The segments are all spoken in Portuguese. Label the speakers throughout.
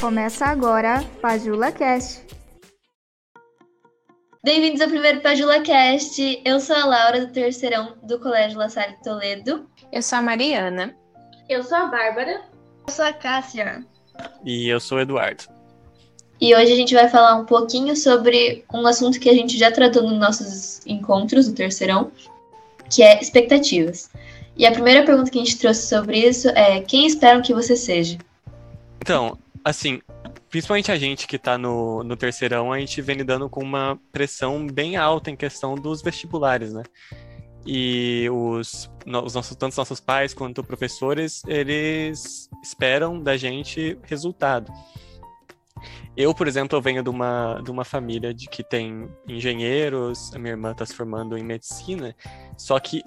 Speaker 1: Começa agora Pajula Cast.
Speaker 2: Bem-vindos ao primeiro Pajula Cast. Eu sou a Laura do terceirão do Colégio La Salle Toledo.
Speaker 3: Eu sou a Mariana.
Speaker 4: Eu sou a Bárbara.
Speaker 5: Eu sou a Cássia.
Speaker 6: E eu sou o Eduardo.
Speaker 2: E hoje a gente vai falar um pouquinho sobre um assunto que a gente já tratou nos nossos encontros do terceirão, que é expectativas. E a primeira pergunta que a gente trouxe sobre isso é: quem esperam que você seja?
Speaker 6: Então, assim, principalmente a gente que está no, no terceirão, a gente vem lidando com uma pressão bem alta em questão dos vestibulares, né? E os, os nossos, tanto os nossos pais quanto professores, eles esperam da gente resultado. Eu, por exemplo, eu venho de uma, de uma família de que tem engenheiros, a minha irmã está se formando em medicina, só que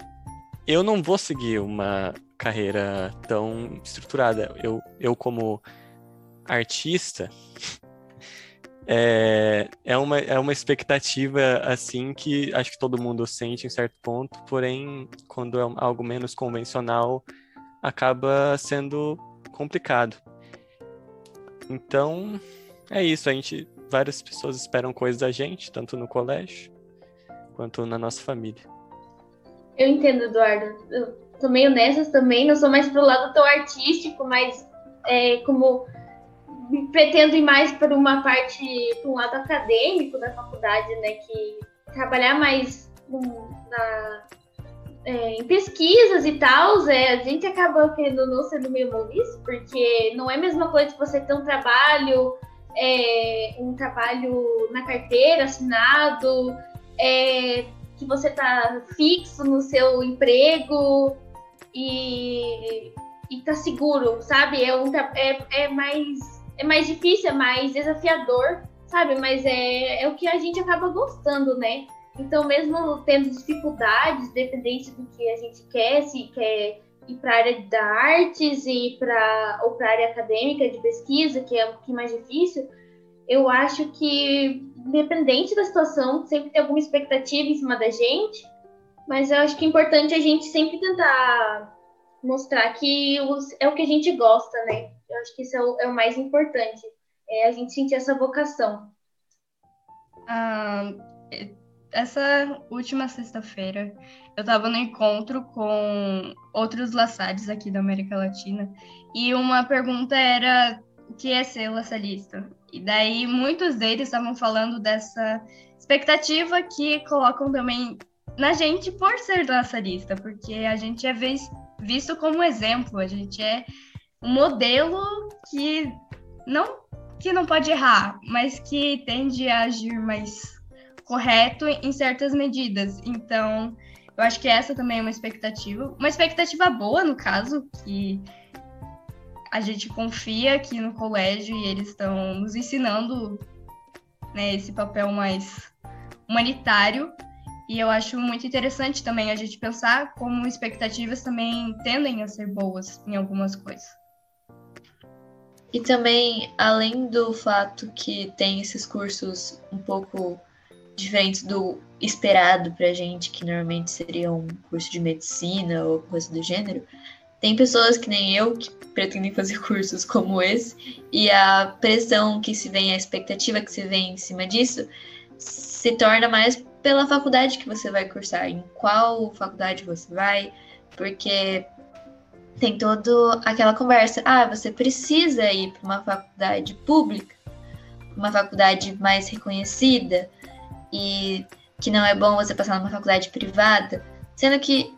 Speaker 6: eu não vou seguir uma carreira tão estruturada. Eu, eu como artista, é, é, uma, é uma expectativa assim que acho que todo mundo sente em certo ponto, porém, quando é algo menos convencional, acaba sendo complicado. Então, é isso, a gente várias pessoas esperam coisas da gente, tanto no colégio quanto na nossa família.
Speaker 4: Eu entendo, Eduardo. Eu tô meio nessas também, não sou mais pro lado tão artístico, mas é, como pretendo ir mais para uma parte, para um lado acadêmico da faculdade, né? Que trabalhar mais na, é, em pesquisas e tal, é, a gente acaba querendo não sendo meio movido, porque não é a mesma coisa que você ter um trabalho, é, um trabalho na carteira assinado, é, que você tá fixo no seu emprego e, e tá seguro, sabe? É, um, é, é mais é mais difícil, é mais desafiador, sabe? Mas é, é o que a gente acaba gostando, né? Então, mesmo tendo dificuldades, dependente do que a gente quer, se quer ir para a área da artes e para ou para a área acadêmica de pesquisa, que é um pouquinho mais difícil, eu acho que, independente da situação, sempre tem alguma expectativa em cima da gente, mas eu acho que é importante a gente sempre tentar mostrar que é o que a gente gosta, né? Eu acho que isso é o, é o mais importante, é a gente sentir essa vocação.
Speaker 5: Ah, essa última sexta-feira, eu estava no encontro com outros laçares aqui da América Latina e uma pergunta era o que é ser laçalista? E daí muitos deles estavam falando dessa expectativa que colocam também na gente por ser laçarista, porque a gente é visto como exemplo, a gente é um modelo que não que não pode errar, mas que tende a agir mais correto em certas medidas. Então, eu acho que essa também é uma expectativa, uma expectativa boa no caso, que a gente confia aqui no colégio e eles estão nos ensinando né, esse papel mais humanitário. E eu acho muito interessante também a gente pensar como expectativas também tendem a ser boas em algumas coisas.
Speaker 2: E também, além do fato que tem esses cursos um pouco diferentes do esperado pra gente, que normalmente seria um curso de medicina ou coisa do gênero, tem pessoas que nem eu que pretendem fazer cursos como esse, e a pressão que se vem, a expectativa que se vem em cima disso, se torna mais pela faculdade que você vai cursar, em qual faculdade você vai, porque tem toda aquela conversa. Ah, você precisa ir para uma faculdade pública, uma faculdade mais reconhecida, e que não é bom você passar numa faculdade privada, sendo que,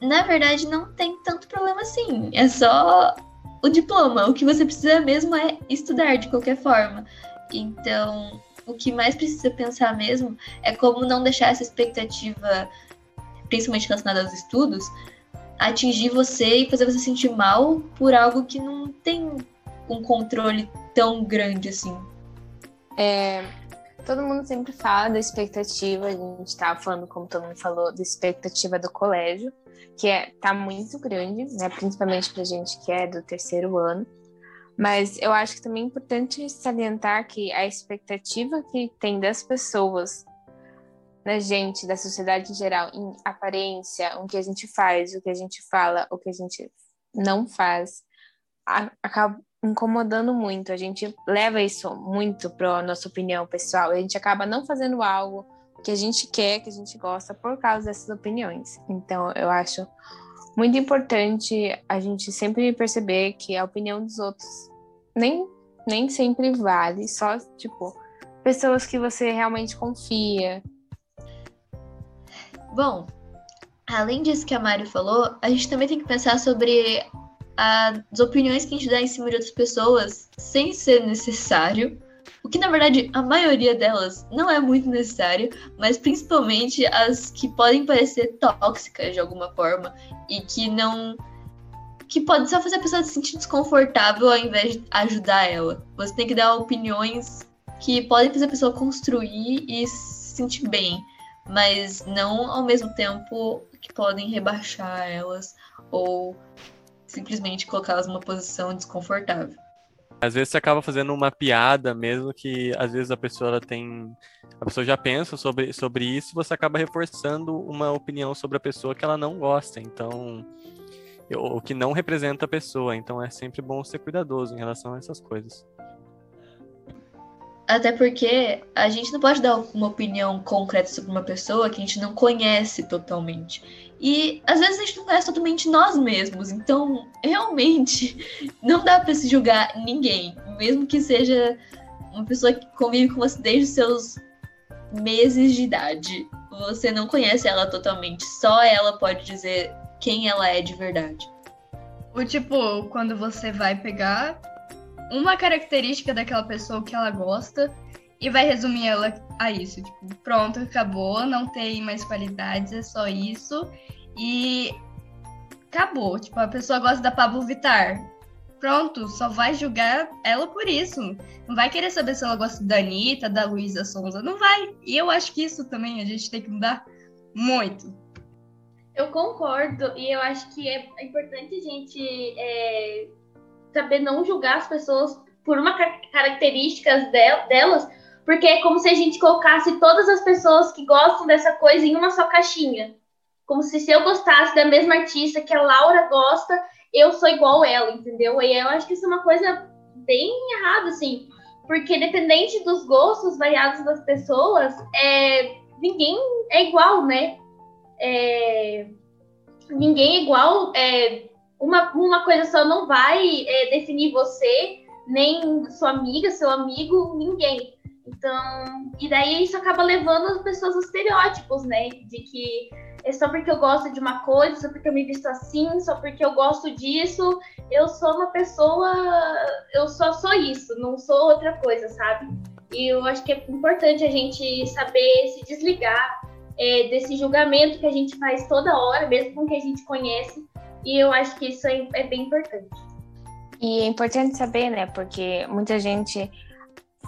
Speaker 2: na verdade, não tem tanto problema assim. É só o diploma. O que você precisa mesmo é estudar de qualquer forma. Então, o que mais precisa pensar mesmo é como não deixar essa expectativa, principalmente relacionada aos estudos, atingir você e fazer você sentir mal por algo que não tem um controle tão grande assim.
Speaker 3: É, todo mundo sempre fala da expectativa, a gente estava falando, como todo mundo falou, da expectativa do colégio, que é, tá muito grande, né, principalmente para gente que é do terceiro ano. Mas eu acho que também é importante salientar que a expectativa que tem das pessoas da gente, da sociedade em geral, em aparência, o que a gente faz, o que a gente fala, o que a gente não faz, acaba, incomodando muito. A gente leva isso muito para nossa opinião pessoal. A gente acaba não fazendo algo que a gente quer, que a gente gosta por causa dessas opiniões. Então, eu acho muito importante a gente sempre perceber que a opinião dos outros nem, nem sempre vale, só, tipo, pessoas que você realmente confia.
Speaker 2: Bom, além disso que a Mari falou, a gente também tem que pensar sobre as opiniões que a gente dá em cima de outras pessoas sem ser necessário. O que na verdade a maioria delas não é muito necessário, mas principalmente as que podem parecer tóxicas de alguma forma e que não. que pode só fazer a pessoa se sentir desconfortável ao invés de ajudar ela. Você tem que dar opiniões que podem fazer a pessoa construir e se sentir bem, mas não ao mesmo tempo que podem rebaixar elas ou simplesmente colocá-las numa posição desconfortável.
Speaker 6: Às vezes você acaba fazendo uma piada, mesmo que às vezes a pessoa tem. A pessoa já pensa sobre, sobre isso, você acaba reforçando uma opinião sobre a pessoa que ela não gosta. Então, o que não representa a pessoa. Então é sempre bom ser cuidadoso em relação a essas coisas.
Speaker 2: Até porque a gente não pode dar uma opinião concreta sobre uma pessoa que a gente não conhece totalmente. E às vezes a gente não conhece totalmente nós mesmos. Então, realmente, não dá para se julgar ninguém. Mesmo que seja uma pessoa que convive com você desde os seus meses de idade. Você não conhece ela totalmente. Só ela pode dizer quem ela é de verdade.
Speaker 5: O tipo, quando você vai pegar uma característica daquela pessoa que ela gosta e vai resumir ela a isso. Tipo, pronto, acabou, não tem mais qualidades, é só isso. E acabou. Tipo, a pessoa gosta da Pablo Vittar. Pronto, só vai julgar ela por isso. Não vai querer saber se ela gosta da Anitta, da Luísa Sonza. Não vai. E eu acho que isso também a gente tem que mudar muito.
Speaker 4: Eu concordo, e eu acho que é importante a gente é, saber não julgar as pessoas por uma características delas, porque é como se a gente colocasse todas as pessoas que gostam dessa coisa em uma só caixinha. Como se se eu gostasse da mesma artista que a Laura gosta, eu sou igual ela, entendeu? E eu acho que isso é uma coisa bem errada, assim. Porque dependente dos gostos variados das pessoas, é, ninguém é igual, né? É, ninguém é igual. É, uma, uma coisa só não vai é, definir você, nem sua amiga, seu amigo, ninguém. Então, e daí isso acaba levando as pessoas aos estereótipos, né? De que é só porque eu gosto de uma coisa, só porque eu me visto assim, só porque eu gosto disso, eu sou uma pessoa, eu só sou isso, não sou outra coisa, sabe? E eu acho que é importante a gente saber se desligar é, desse julgamento que a gente faz toda hora, mesmo com quem a gente conhece, e eu acho que isso é, é bem importante.
Speaker 3: E é importante saber, né? Porque muita gente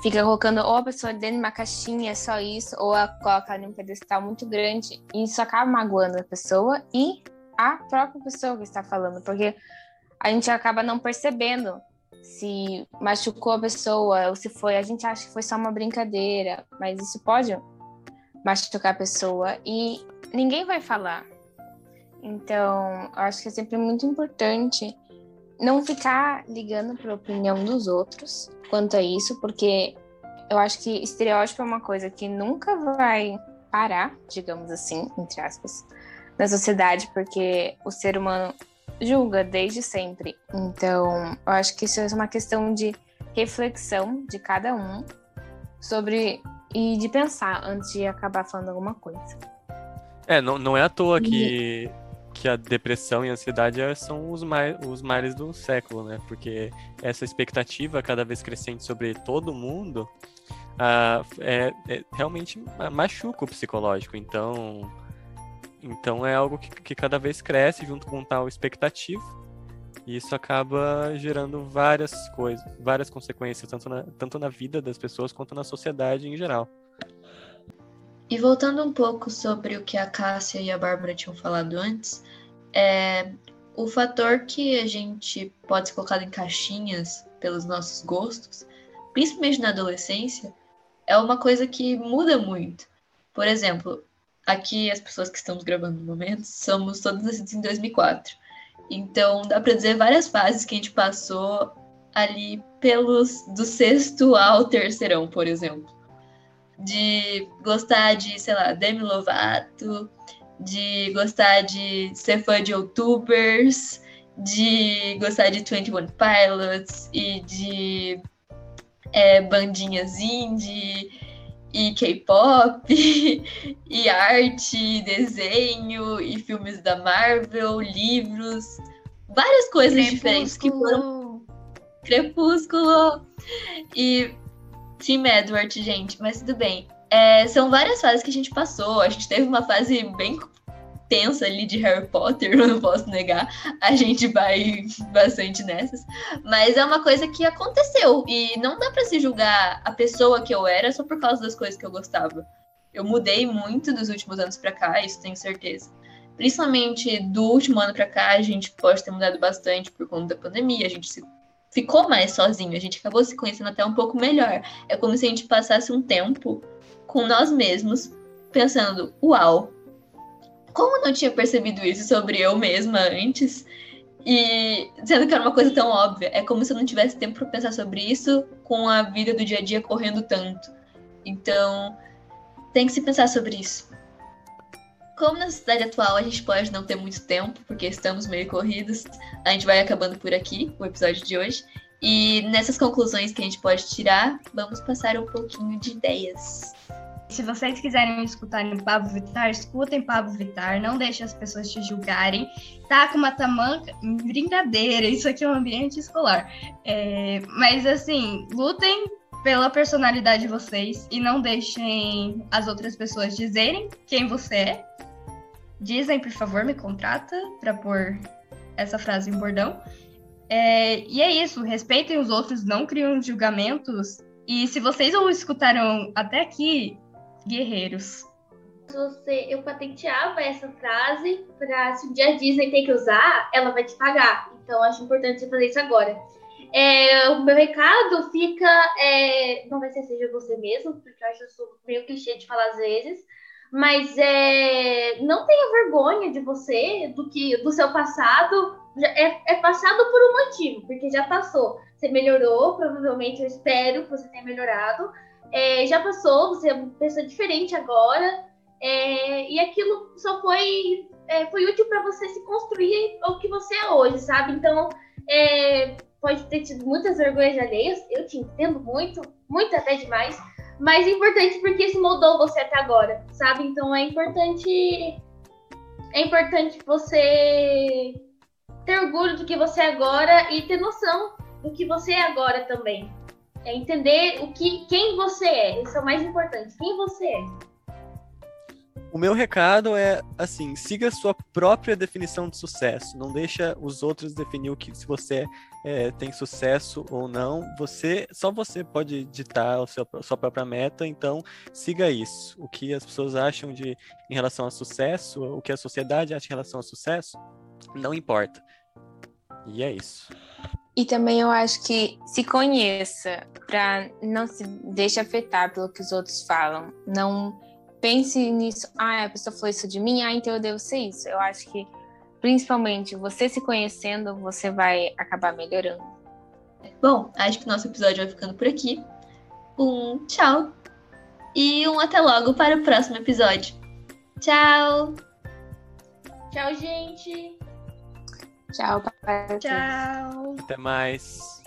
Speaker 3: fica colocando ou a pessoa dentro de uma caixinha, só isso, ou a coloca em um pedestal muito grande, e isso acaba magoando a pessoa e a própria pessoa que está falando, porque a gente acaba não percebendo se machucou a pessoa ou se foi, a gente acha que foi só uma brincadeira, mas isso pode machucar a pessoa e ninguém vai falar. Então, eu acho que é sempre muito importante não ficar ligando para a opinião dos outros quanto a isso, porque eu acho que estereótipo é uma coisa que nunca vai parar, digamos assim, entre aspas, na sociedade, porque o ser humano julga desde sempre. Então, eu acho que isso é uma questão de reflexão de cada um sobre e de pensar antes de acabar falando alguma coisa.
Speaker 6: É, não, não é à toa que que a depressão e a ansiedade é, são os, mais, os males do século, né? Porque essa expectativa cada vez crescente sobre todo mundo uh, é, é, realmente machuca o psicológico. Então, então é algo que, que cada vez cresce junto com tal expectativa. E isso acaba gerando várias coisas, várias consequências, tanto na, tanto na vida das pessoas quanto na sociedade em geral.
Speaker 2: E voltando um pouco sobre o que a Cássia e a Bárbara tinham falado antes, é, o fator que a gente pode ser colocado em caixinhas pelos nossos gostos, principalmente na adolescência, é uma coisa que muda muito. Por exemplo, aqui as pessoas que estamos gravando no momento somos todas nascidas em 2004. Então, dá para dizer várias fases que a gente passou ali pelos do sexto ao terceirão, por exemplo. De gostar de, sei lá, Demi Lovato, de gostar de ser fã de youtubers, de gostar de 21 Pilots e de é, bandinhas indie e K-pop e arte, desenho e filmes da Marvel, livros, várias coisas Crepúsculo. diferentes que foram Crepúsculo e Tim Edward, gente, mas tudo bem. É, são várias fases que a gente passou. A gente teve uma fase bem tensa ali de Harry Potter, eu não posso negar. A gente vai bastante nessas. Mas é uma coisa que aconteceu. E não dá para se julgar a pessoa que eu era só por causa das coisas que eu gostava. Eu mudei muito dos últimos anos para cá, isso tenho certeza. Principalmente do último ano para cá, a gente pode ter mudado bastante por conta da pandemia. A gente se ficou mais sozinho, a gente acabou se conhecendo até um pouco melhor. É como se a gente passasse um tempo com nós mesmos, pensando: uau, como não tinha percebido isso sobre eu mesma antes, e sendo que era uma coisa tão óbvia, é como se eu não tivesse tempo para pensar sobre isso com a vida do dia a dia correndo tanto. Então, tem que se pensar sobre isso. Como na sociedade atual a gente pode não ter muito tempo, porque estamos meio corridos, a gente vai acabando por aqui o episódio de hoje. E nessas conclusões que a gente pode tirar, vamos passar um pouquinho de ideias.
Speaker 5: Se vocês quiserem escutar em Pablo Vittar, escutem Pablo Vittar, não deixem as pessoas te julgarem. Tá com uma tamanca, brincadeira, isso aqui é um ambiente escolar. É, mas assim, lutem pela personalidade de vocês e não deixem as outras pessoas dizerem quem você é. Dizem, por favor, me contrata para pôr essa frase em bordão. É, e é isso, respeitem os outros, não criam julgamentos. E se vocês não escutaram até aqui, guerreiros.
Speaker 4: Você, eu patenteava essa frase para se um dia a Disney tem que usar, ela vai te pagar. Então acho importante fazer isso agora. É, o meu recado fica. É, não vai ser seja você mesmo, porque eu acho isso meio clichê de falar às vezes. Mas é, não tenha vergonha de você, do que do seu passado. É, é passado por um motivo, porque já passou. Você melhorou, provavelmente eu espero que você tenha melhorado é, já passou, você é uma pessoa diferente agora, é, e aquilo só foi, é, foi útil para você se construir o que você é hoje, sabe? Então, é, pode ter tido muitas vergonhas alheias, eu te entendo muito, muito até demais, mas é importante porque isso moldou você até agora, sabe? Então é importante é importante você ter orgulho do que você é agora e ter noção do que você é agora também. É entender o que, quem você é. Isso é o mais importante. Quem você é.
Speaker 6: O meu recado é assim, siga sua própria definição de sucesso. Não deixa os outros definir o que se você é, tem sucesso ou não. Você, só você pode ditar a sua, a sua própria meta. Então, siga isso. O que as pessoas acham de em relação a sucesso, o que a sociedade acha em relação a sucesso, não importa. E é isso.
Speaker 3: E também eu acho que se conheça para não se deixe afetar pelo que os outros falam. Não pense nisso, ah, a pessoa falou isso de mim, ah, então eu devo ser isso. Eu acho que principalmente você se conhecendo, você vai acabar melhorando.
Speaker 2: Bom, acho que o nosso episódio vai ficando por aqui. Um tchau e um até logo para o próximo episódio. Tchau!
Speaker 4: Tchau, gente!
Speaker 3: Tchau, papai.
Speaker 5: Tchau.
Speaker 6: Até mais.